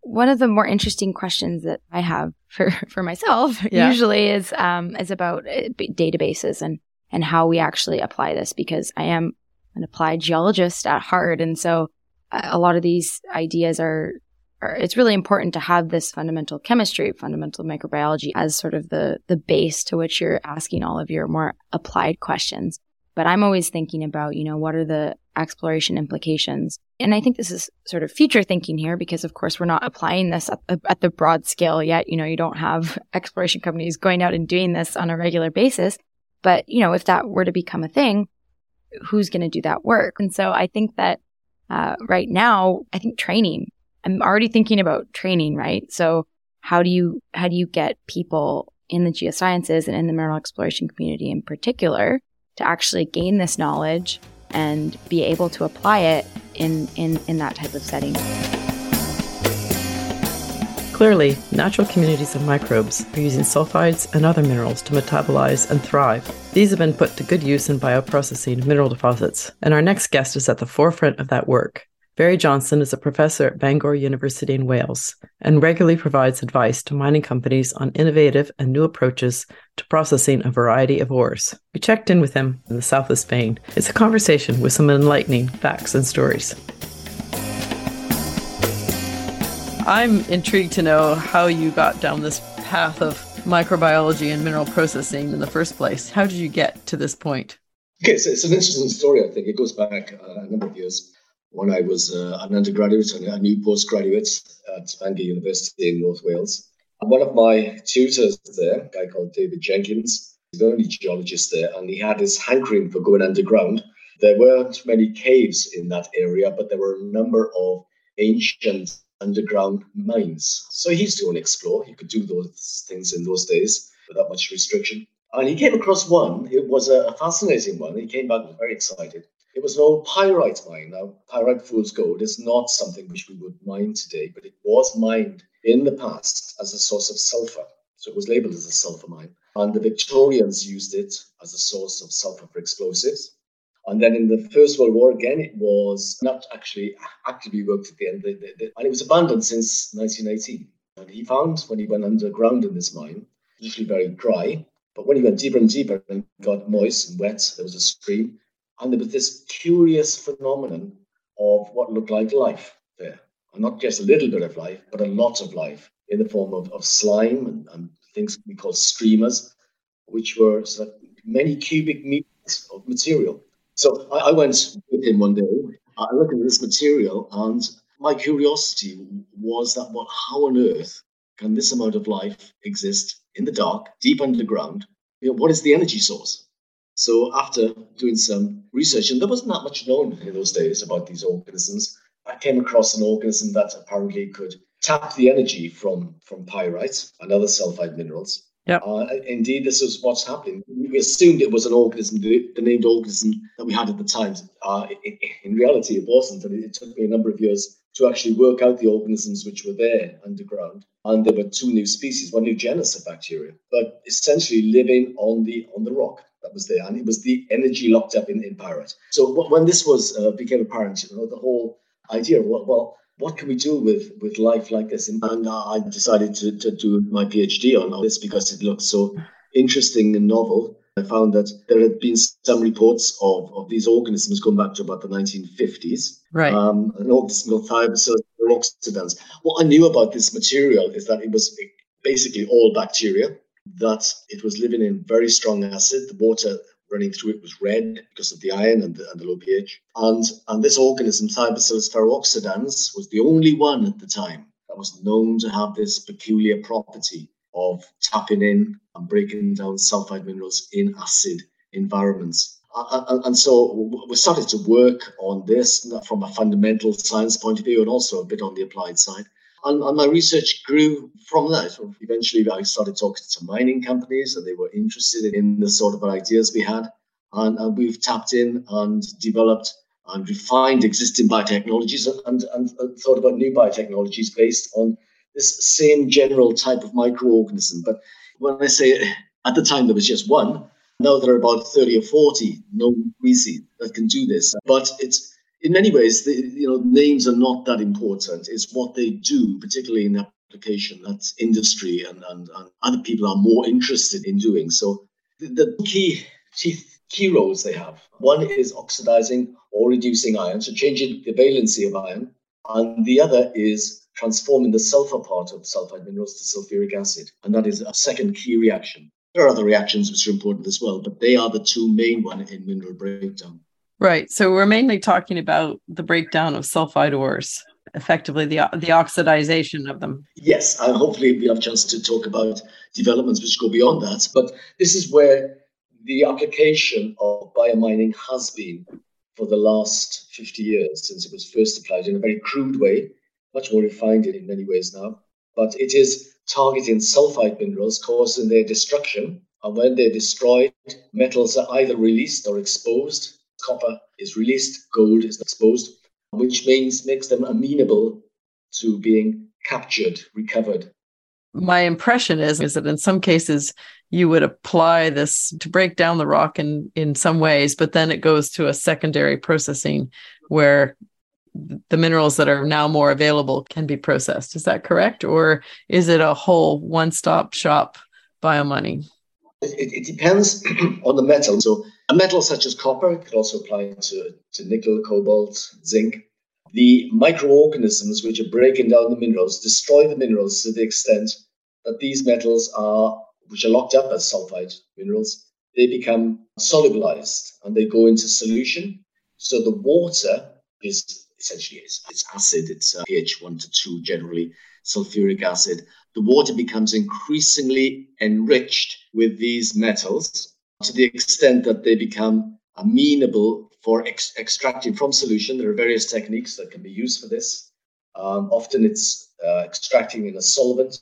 One of the more interesting questions that I have for, for myself yeah. usually is, um, is about uh, databases and, and how we actually apply this because I am an applied geologist at heart. And so uh, a lot of these ideas are, are, it's really important to have this fundamental chemistry, fundamental microbiology as sort of the, the base to which you're asking all of your more applied questions. But I'm always thinking about, you know, what are the exploration implications? And I think this is sort of future thinking here because of course we're not applying this at, at the broad scale yet. You know, you don't have exploration companies going out and doing this on a regular basis. But, you know, if that were to become a thing, who's going to do that work? And so I think that uh, right now, I think training. I'm already thinking about training, right? So how do you how do you get people in the geosciences and in the mineral exploration community in particular to actually gain this knowledge and be able to apply it in in, in that type of setting? Clearly, natural communities of microbes are using sulfides and other minerals to metabolize and thrive. These have been put to good use in bioprocessing mineral deposits, and our next guest is at the forefront of that work. Barrie Johnson is a professor at Bangor University in Wales and regularly provides advice to mining companies on innovative and new approaches to processing a variety of ores. We checked in with him in the south of Spain. It's a conversation with some enlightening facts and stories. I'm intrigued to know how you got down this path of microbiology and mineral processing in the first place. How did you get to this point? Okay, so it's an interesting story, I think. It goes back uh, a number of years when I was uh, an undergraduate and a new postgraduate at Bangor University in North Wales. And one of my tutors there, a guy called David Jenkins, he's the only geologist there, and he had his hankering for going underground. There weren't many caves in that area, but there were a number of ancient underground mines. So he used to go and explore. He could do those things in those days without much restriction. And he came across one. It was a fascinating one. He came back very excited. It was an old pyrite mine. Now, pyrite fool's gold is not something which we would mine today, but it was mined in the past as a source of sulfur. So it was labeled as a sulfur mine. And the Victorians used it as a source of sulfur for explosives. And then in the First World War, again, it was not actually actively worked at the end, and it was abandoned since 1918. And he found when he went underground in this mine, usually very dry, but when he went deeper and deeper and got moist and wet, there was a stream, and there was this curious phenomenon of what looked like life there. And not just a little bit of life, but a lot of life in the form of, of slime and, and things we call streamers, which were sort of many cubic meters of material. So I, I went with him one day. I looked at this material, and my curiosity was that what, how on earth can this amount of life exist in the dark, deep underground? You know, what is the energy source? So after doing some research, and there wasn't that much known in those days about these organisms, I came across an organism that apparently could tap the energy from, from pyrite and other sulfide minerals Yep. Uh, indeed, this is what's happening. We assumed it was an organism, the, the named organism that we had at the time. Uh, in, in, reality, it wasn't. And it took me a number of years to actually work out the organisms which were there underground. And there were two new species, one new genus of bacteria, but essentially living on the on the rock that was there. And it was the energy locked up in, in pyrite. So when this was uh, became apparent, you know, the whole idea, well, well what can we do with with life like this? And I decided to, to do my PhD on, all this because it looked so interesting and novel. I found that there had been some reports of, of these organisms going back to about the 1950s. Right. Um, an organism called Thiobacillus oxidans. What I knew about this material is that it was basically all bacteria, that it was living in very strong acid. The water running through it was red because of the iron and the, and the low pH. And, and this organism, Thiobacillus ferrooxidans, was the only one at the time that was known to have this peculiar property of tapping in and breaking down sulfide minerals in acid environments. And so we started to work on this from a fundamental science point of view and also a bit on the applied side. And, and, my research grew from that. Eventually, I started talking to mining companies, and they were interested in the sort of ideas we had. And, and we've tapped in and developed and refined existing biotechnologies and, and, and, thought about new biotechnologies based on this same general type of microorganism. But when I say at the time there was just one, now there are about 30 or 40 known species that can do this. But it's in many ways, the, you know, names are not that important. It's what they do, particularly in application that industry and, and, and other people are more interested in doing. So the, the key, key key roles they have. One is oxidizing or reducing iron, so changing the valency of iron, and the other is transforming the sulfur part of sulfide minerals to sulfuric acid, and that is a second key reaction. There are other reactions which are important as well, but they are the two main ones in mineral breakdown. Right. So we're mainly talking about the breakdown of sulfide ores, effectively the the oxidization of them. Yes, and hopefully we have a chance to talk about developments which go beyond that. But this is where the application of biomining has been for the last 50 years since it was first applied in a very crude way, much more refined in many ways now. But it is targeting sulfide minerals, causing their destruction. And when they're destroyed, metals are either released or exposed copper is released, gold is exposed, which means makes them amenable to being captured, recovered. My impression is, is that in some cases you would apply this to break down the rock in, in some ways, but then it goes to a secondary processing where the minerals that are now more available can be processed. Is that correct? Or is it a whole one stop shop biomining? It, it, depends on the metal. So a metal such as copper could also apply to, to nickel, cobalt, zinc. The microorganisms which are breaking down the minerals destroy the minerals to the extent that these metals are, which are locked up as sulfide minerals, they become solubilized and they go into solution. So the water is essentially it's, it's acid, it's uh, pH 1 to 2 generally, sulfuric acid. The water becomes increasingly enriched with these metals to the extent that they become amenable for ex- extracting from solution. There are various techniques that can be used for this. Um, often it's uh, extracting in a solvent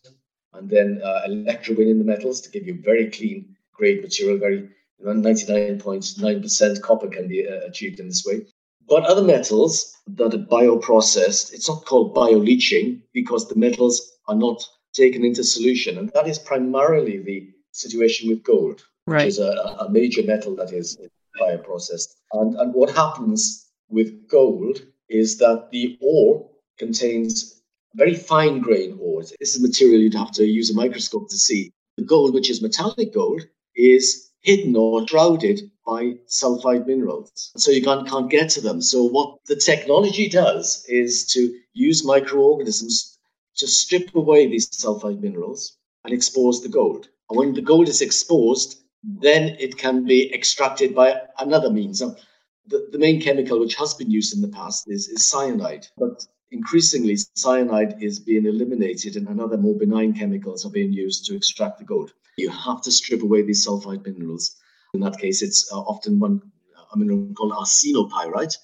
and then uh, electrowinning the metals to give you very clean grade material. Very 99.9% copper can be uh, achieved in this way. But other metals that are bioprocessed, it's not called bioleaching because the metals are not taken into solution. And that is primarily the situation with gold right. which is a, a, major metal that is bioprocessed. And, and what happens with gold is that the ore contains very fine grain ores. This is material you'd have to use a microscope to see. The gold, which is metallic gold, is hidden or shrouded by sulfide minerals. So you can't, can't get to them. So what the technology does is to use microorganisms to strip away these sulfide minerals and expose the gold. And when the gold is exposed, then it can be extracted by another means. So the, the main chemical which has been used in the past is, is cyanide, but increasingly cyanide is being eliminated and other more benign chemicals are being used to extract the gold. You have to strip away these sulfide minerals. In that case, it's uh, often one a mineral called arsenopyrite.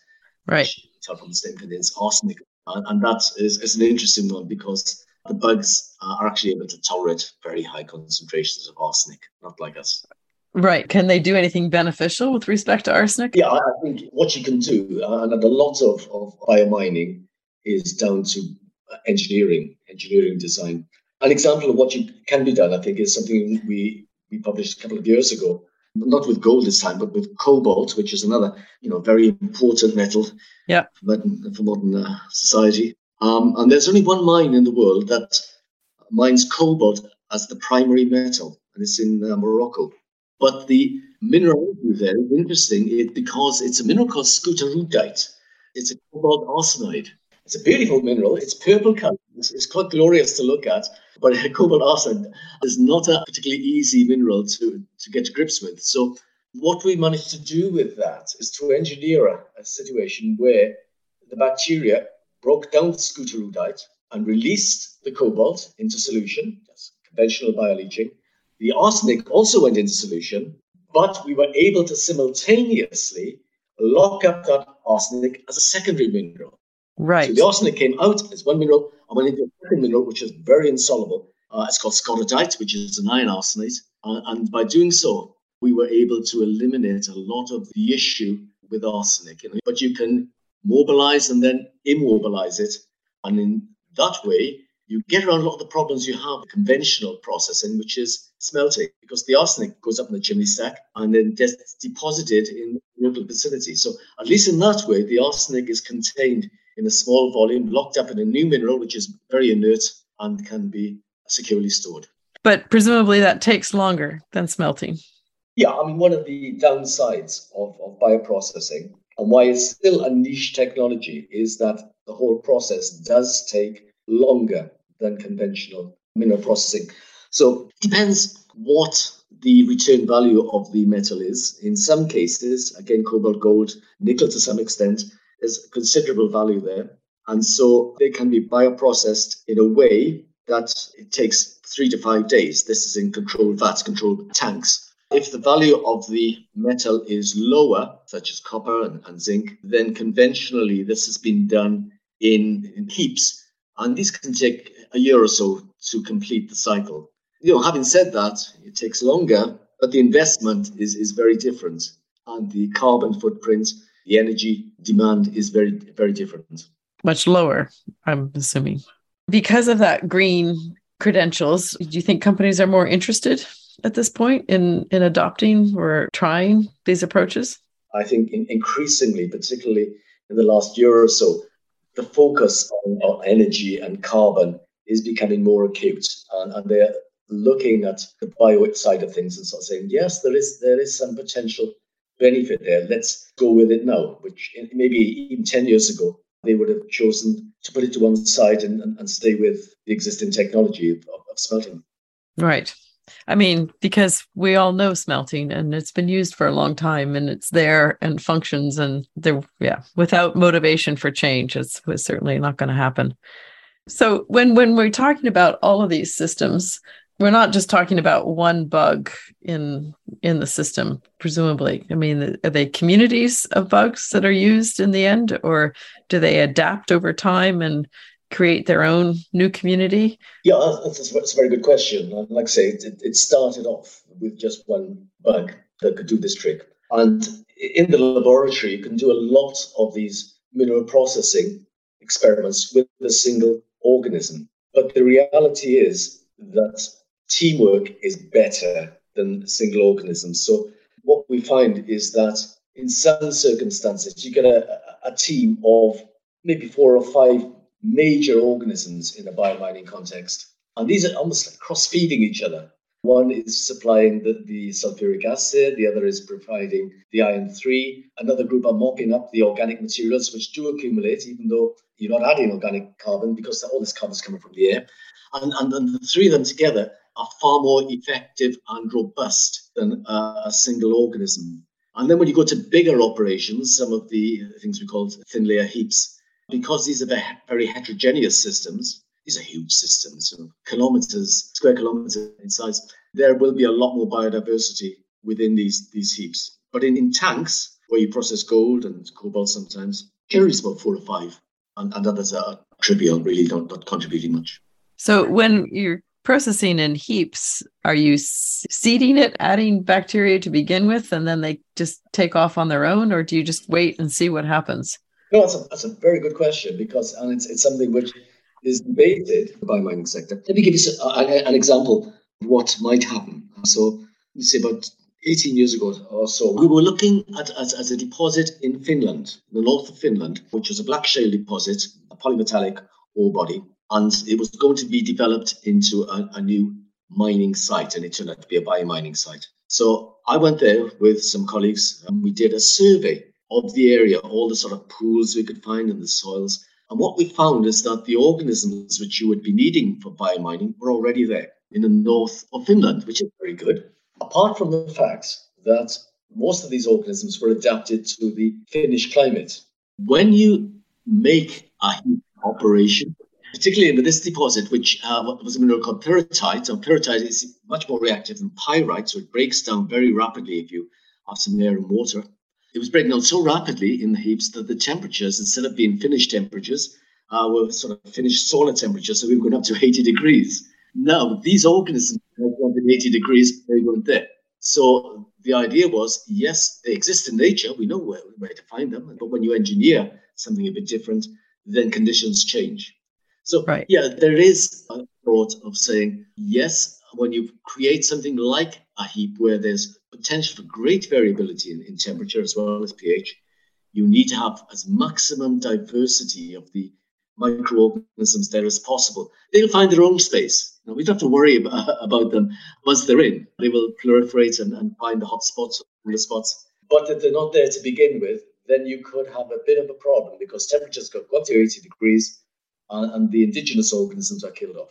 Right. Tell from the same contains arsenic. And, and that is, is an interesting one because the bugs are actually able to tolerate very high concentrations of arsenic, not like us. Right. Can they do anything beneficial with respect to arsenic? Yeah, I think what you can do, uh, and a lot of, of biomining is down to engineering, engineering design. An example of what you, can be done, I think, is something we, we published a couple of years ago, not with gold this time, but with cobalt, which is another, you know, very important metal yeah. for modern, for modern uh, society. Um, and there's only one mine in the world that mines cobalt as the primary metal, and it's in uh, Morocco. But the mineralogy there is interesting it, because it's a mineral called skutterudite. It's a cobalt arsenide. It's a beautiful mineral. It's purple color. It's, it's quite glorious to look at. But cobalt arsenide is not a particularly easy mineral to, to get to grips with. So what we managed to do with that is to engineer a, a situation where the bacteria broke down the skutterudite and released the cobalt into solution. That's conventional bioleaching. The arsenic also went into solution, but we were able to simultaneously lock up that arsenic as a secondary mineral. Right. So the arsenic came out as one mineral and went into a second mineral, which is very insoluble. Uh, it's called scorodite, which is an iron arsenate. Uh, and by doing so, we were able to eliminate a lot of the issue with arsenic. But you can mobilize and then immobilize it. And in that way, you get around a lot of the problems you have with conventional processing, which is smelting, because the arsenic goes up in the chimney stack and then gets deposited in local vicinity. So at least in that way, the arsenic is contained in a small volume, locked up in a new mineral, which is very inert and can be securely stored. But presumably that takes longer than smelting. Yeah, I mean, one of the downsides of, of bioprocessing and why it's still a niche technology is that the whole process does take longer than conventional mineral processing. So it depends what the return value of the metal is. In some cases, again, cobalt, gold, nickel to some extent, there's considerable value there. And so they can be bioprocessed in a way that it takes three to five days. This is in controlled vats, controlled tanks. If the value of the metal is lower, such as copper and, and zinc, then conventionally this has been done in, in heaps. And these can take a year or so to complete the cycle. You know, having said that, it takes longer, but the investment is, is very different. And the carbon footprint, the energy demand is very, very different. Much lower, I'm assuming. Because of that green credentials, do you think companies are more interested at this point in, in adopting or trying these approaches? I think in, increasingly, particularly in the last year or so, the focus on, on energy and carbon is becoming more acute. And, and they're looking at the bio side of things and sort of saying, yes, there is there is some potential benefit there. Let's go with it now, which maybe even 10 years ago, they would have chosen to put it to one side and, and, and stay with the existing technology of, of smelting. Right. I mean, because we all know smelting and it's been used for a long time and it's there and functions and there, yeah, without motivation for change, it's, it's certainly not going to happen. So when when we're talking about all of these systems, we're not just talking about one bug in in the system presumably. I mean are they communities of bugs that are used in the end or do they adapt over time and create their own new community? Yeah that's, that's a very good question. Like i say it, it started off with just one bug that could do this trick. And in the laboratory you can do a lot of these mineral processing experiments with a single organism. But the reality is that teamwork is better than single organisms. So what we find is that in some circumstances, you get a, a team of maybe four or five major organisms in a biomining context. And these are almost like cross feeding each other. One is supplying the, the sulfuric acid, the other is providing the iron 3. Another group are mopping up the organic materials, which do accumulate, even though you're not adding organic carbon because all this carbon is coming from the air. And, and, and the three of them together are far more effective and robust than uh, a single organism. And then when you go to bigger operations, some of the things we call thin layer heaps, because these are very heterogeneous systems, these are huge systems, you know, kilometers, square kilometers in size, there will be a lot more biodiversity within these, these heaps. But in, in tanks, where you process gold and cobalt sometimes, generally it's about four or five, and, and others are trivial, really not, not contributing much. So when you're processing in heaps, are you seeding it, adding bacteria to begin with, and then they just take off on their own, or do you just wait and see what happens? No, that's a, that's a very good question because and it's, it's something which is debated by mining sector. Let me give you uh, an example of what might happen. So, let's say about 18 years ago or so, we were looking at, as, at, a deposit in Finland, the north of Finland, which was a black shale deposit, a polymetallic ore body, and it was going to be developed into a, a new mining site, and it turned out to be a biomining site. So I went there with some colleagues, and we did a survey of the area, all the sort of pools we could find in the soils. And what we found is that the organisms which you would be needing for biomining were already there in the north of Finland, which is very good. Apart from the fact that most of these organisms were adapted to the Finnish climate. When you make a operation, particularly in this deposit, which uh, was a mineral called pyrrhotite, and pyrrhotite is much more reactive than pyrite, so it breaks down very rapidly if you have some air and water. It was breaking down so rapidly in the heaps that the temperatures, instead of being Finnish temperatures, uh, were sort of Finnish sauna temperatures. So we were going up to 80 degrees. Now, these organisms wanted 80 degrees, they weren't there. So the idea was yes, they exist in nature. We know where, where to find them. But when you engineer something a bit different, then conditions change. So, right. yeah, there is a thought of saying yes, when you create something like a heap where there's potential for great variability in, in temperature as well as pH, you need to have as maximum diversity of the microorganisms there as possible. They'll find their own space. You know, we don't have to worry about, about them once they're in. They will proliferate and, and find the hot spots, the spots. But if they're not there to begin with, then you could have a bit of a problem because temperatures could go up to 80 degrees and, and the indigenous organisms are killed off.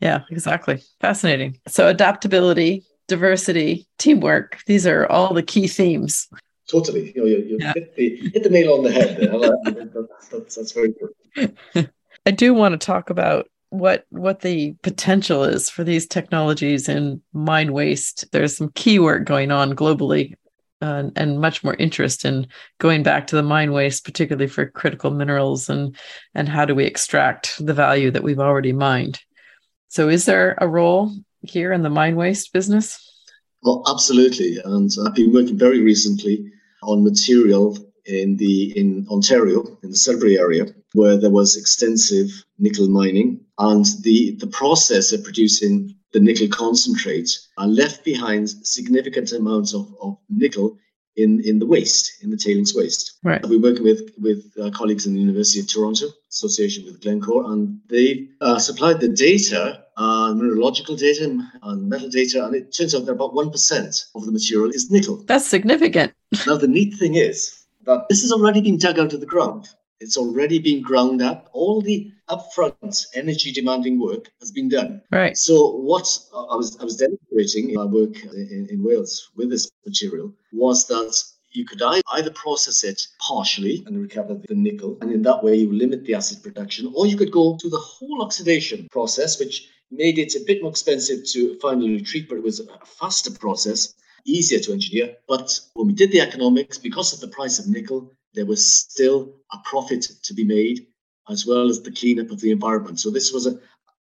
Yeah, exactly. Fascinating. So adaptability, diversity, teamwork, these are all the key themes. Totally. You know, you, you yeah. hit, the, hit the nail on the head there. that's, that's very good. I do want to talk about what what the potential is for these technologies in mine waste. There's some key work going on globally uh, and much more interest in going back to the mine waste, particularly for critical minerals and and how do we extract the value that we've already mined. So, is there a role here in the mine waste business? Well, absolutely, and I've been working very recently on material in the in Ontario, in the Sudbury area, where there was extensive nickel mining, and the the process of producing the nickel concentrate uh, left behind significant amounts of, of nickel in, in the waste, in the tailings waste. Right. We're working with, with uh, colleagues in the University of Toronto, association with Glencore, and they uh, supplied the data, uh, mineralogical data and metal data, and it turns out that about 1% of the material is nickel. That's significant. now, the neat thing is that this has already been dug out of the ground. It's already been ground up. All the upfront energy demanding work has been done. Right. So what I was I was demonstrating in my work in, in Wales with this material was that you could either process it partially and recover the nickel, and in that way you limit the acid production, or you could go to the whole oxidation process, which made it a bit more expensive to finally treat, but it was a faster process, easier to engineer. But when we did the economics, because of the price of nickel, there was still a profit to be made as well as the cleanup of the environment. So this was a,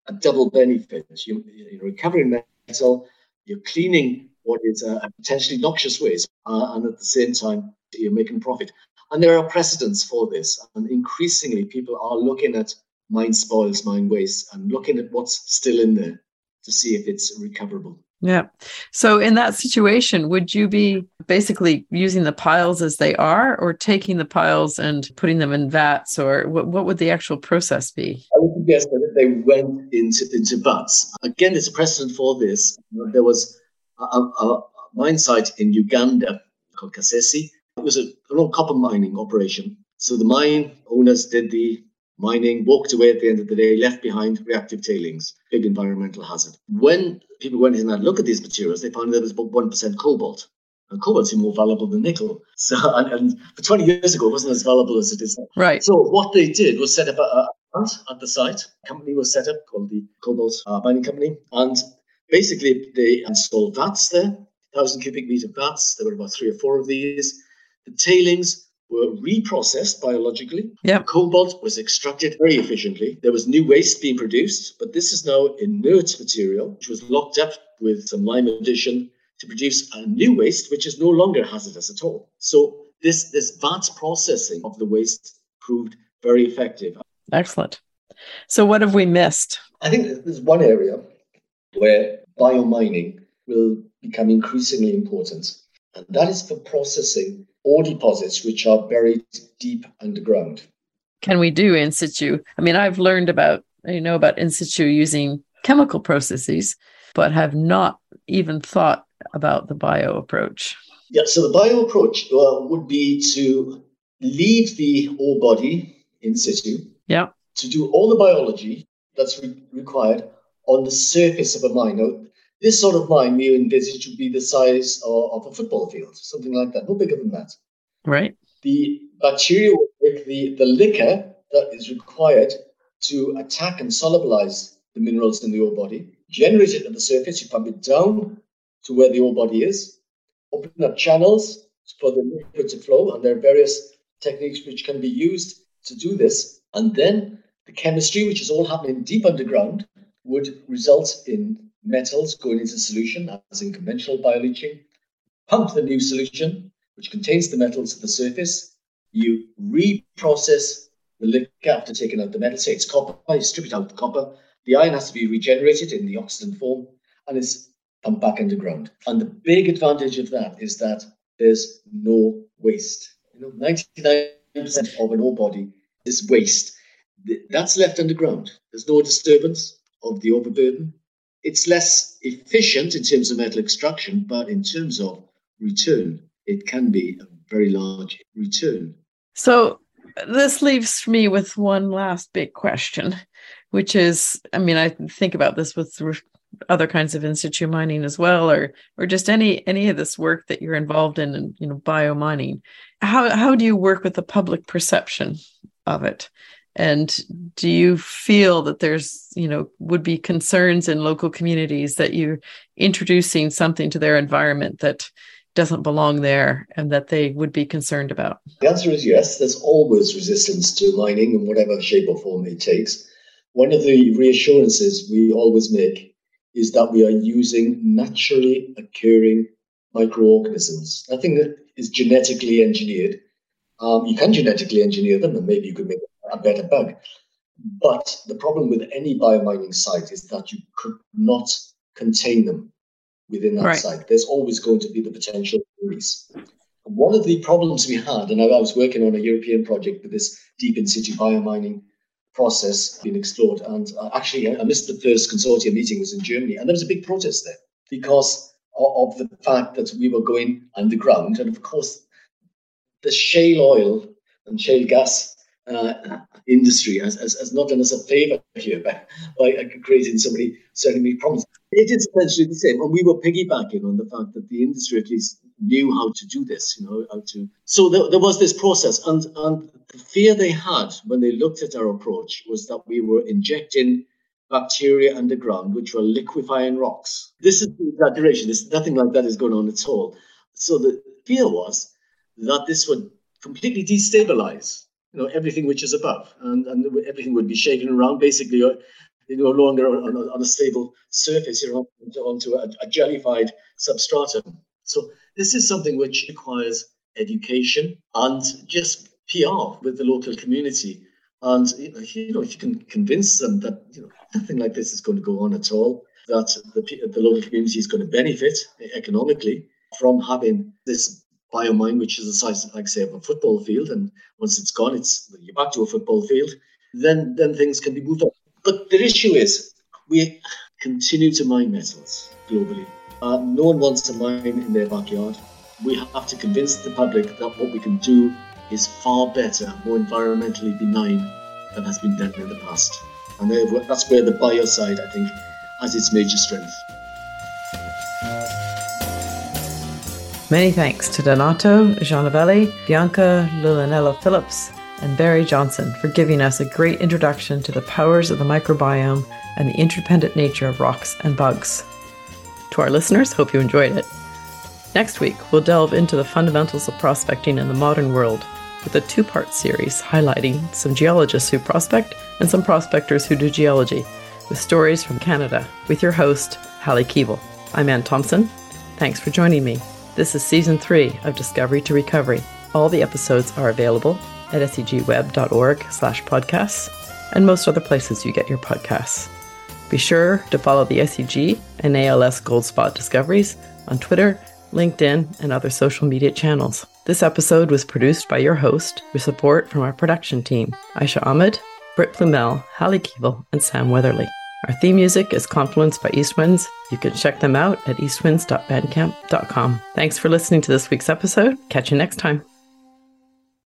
a double benefit. You, are recovering metal, you're cleaning what is a, a potentially noxious waste, uh, and at the same time, you're making profit. And there are precedents for this. And increasingly, people are looking at mine spoils, mine waste, and looking at what's still in there to see if it's recoverable. Yeah. So in that situation, would you be basically using the piles as they are or taking the piles and putting them in vats or what, what would the actual process be? I would suggest that they went into, into vats. Again, there's a precedent for this. There was a, a mine site in Uganda called Kasese. It was a, old copper mining operation. So the mine owners did the mining, walked away at the end of the day, left behind reactive tailings, big environmental hazard. When people went in and a at these materials, they found there was about 1% cobalt. And cobalt seemed more valuable than nickel. So, and, and for 20 years ago, it wasn't as valuable as it is now. Right. So, what they did was set up a, a plant at the site. A company was set up called the Cobalt uh, Mining Company. And basically, they installed vats there, 1,000 cubic meter vats. There were about three or four of these. The tailings were reprocessed biologically. Yep. Cobalt was extracted very efficiently. There was new waste being produced, but this is now inert material, which was locked up with some lime addition to produce a new waste, which is no longer hazardous at all. So this, this VAT processing of the waste proved very effective. Excellent. So what have we missed? I think there's one area where biomining will become increasingly important, and that is for processing ore deposits which are buried deep underground. Can we do in situ? I mean, I've learned about, you know, about in situ using chemical processes, but have not even thought about the bio approach. Yeah, so the bio approach uh, would be to leave the ore body in situ. Yeah. To do all the biology that's re- required on the surface of a mine. Now, this sort of mine we envisage would be the size of, of, a football field, something like that, no bigger than that. Right. The bacteria will make the, the liquor that is required to attack and solubilize the minerals in the ore body, generate it at the surface, you pump it down to where the ore body is, open up channels for the liquid to flow, and there are various techniques which can be used to do this. And then the chemistry, which is all happening deep underground, would result in metals going into solution, as in conventional bioleaching. Pump the new solution, which contains the metals to the surface. You reprocess the liquor after taking out the metal. Say it's copper, you strip it out the copper. The iron has to be regenerated in the oxygen form and it's pumped back underground. And the big advantage of that is that there's no waste. You know, 99% of an ore body is waste. That's left underground. There's no disturbance of the overburden. It's less efficient in terms of metal extraction, but in terms of return, it can be a very large return. So this leaves me with one last big question, which is I mean, I think about this with other kinds of in situ mining as well, or or just any any of this work that you're involved in, and you know, bio mining. How how do you work with the public perception of it? And do you feel that there's, you know, would be concerns in local communities that you're introducing something to their environment that doesn't belong there and that they would be concerned about? The answer is yes. There's always resistance to mining in whatever shape or form it takes. One of the reassurances we always make is that we are using naturally occurring microorganisms. Nothing that is genetically engineered. Um, you can genetically engineer them, and maybe you could make a better bug. But the problem with any biomining site is that you could not contain them within that right. site. There's always going to be the potential release. One of the problems we had, and I was working on a European project with this deep in situ biomining process being explored. And uh, actually, I missed the first consortium meeting was in Germany, and there was a big protest there because of the fact that we were going underground, and of course, the shale oil and shale gas uh, industry has, not done us a favor here by, by creating so many, so many problems. It is essentially the same. And we were piggybacking on the fact that the industry at least knew how to do this, you know, how to. So there, there was this process. And, and the fear they had when they looked at our approach was that we were injecting bacteria underground, which were liquefying rocks. This is the exaggeration. There's nothing like that is going on at all. So the fear was that this would completely destabilize you know everything which is above, and, and everything would be shaken around. Basically, uh, you're, you're no longer on a, on a, stable surface. You're onto, onto a, a jellified substratum. So this is something which requires education and just PR with the local community. And you know, if you can convince them that you know nothing like this is going to go on at all, that the, the local community is going to benefit economically from having this biomine, which is the size, like say, of a football field, and once it's gone, it's you're back to a football field. Then, then things can be moved on. But the issue is, we continue to mine metals globally. Uh, no one wants to mine in their backyard. We have to convince the public that what we can do is far better, more environmentally benign than has been done in the past. And that's where the bio side, I think, has its major strength. Many thanks to Donato Giovannelli, Bianca Iulianella Phillips, and Barrie Johnson for giving us a great introduction to the powers of the microbiome and the interdependent nature of rocks and bugs. To our listeners, hope you enjoyed it. Next week, we'll delve into the fundamentals of prospecting in the modern world with a two part series highlighting some geologists who prospect and some prospectors who do geology, with stories from Canada, with your host, Halley Keevil. I'm Ann Thompson. Thanks for joining me. This is season three of Discovery to Recovery. All the episodes are available at segweb.org slash podcasts and most other places you get your podcasts. Be sure to follow the SEG and ALS Gold Spot Discoveries on Twitter, LinkedIn, and other social media channels. This episode was produced by your host with support from our production team, Aisha Ahmed, Britt Plumel, Halley Keevil, and Sam Weatherly. Our theme music is Confluence by Eastwinds. You can check them out at eastwinds.bandcamp.com. Thanks for listening to this week's episode. Catch you next time.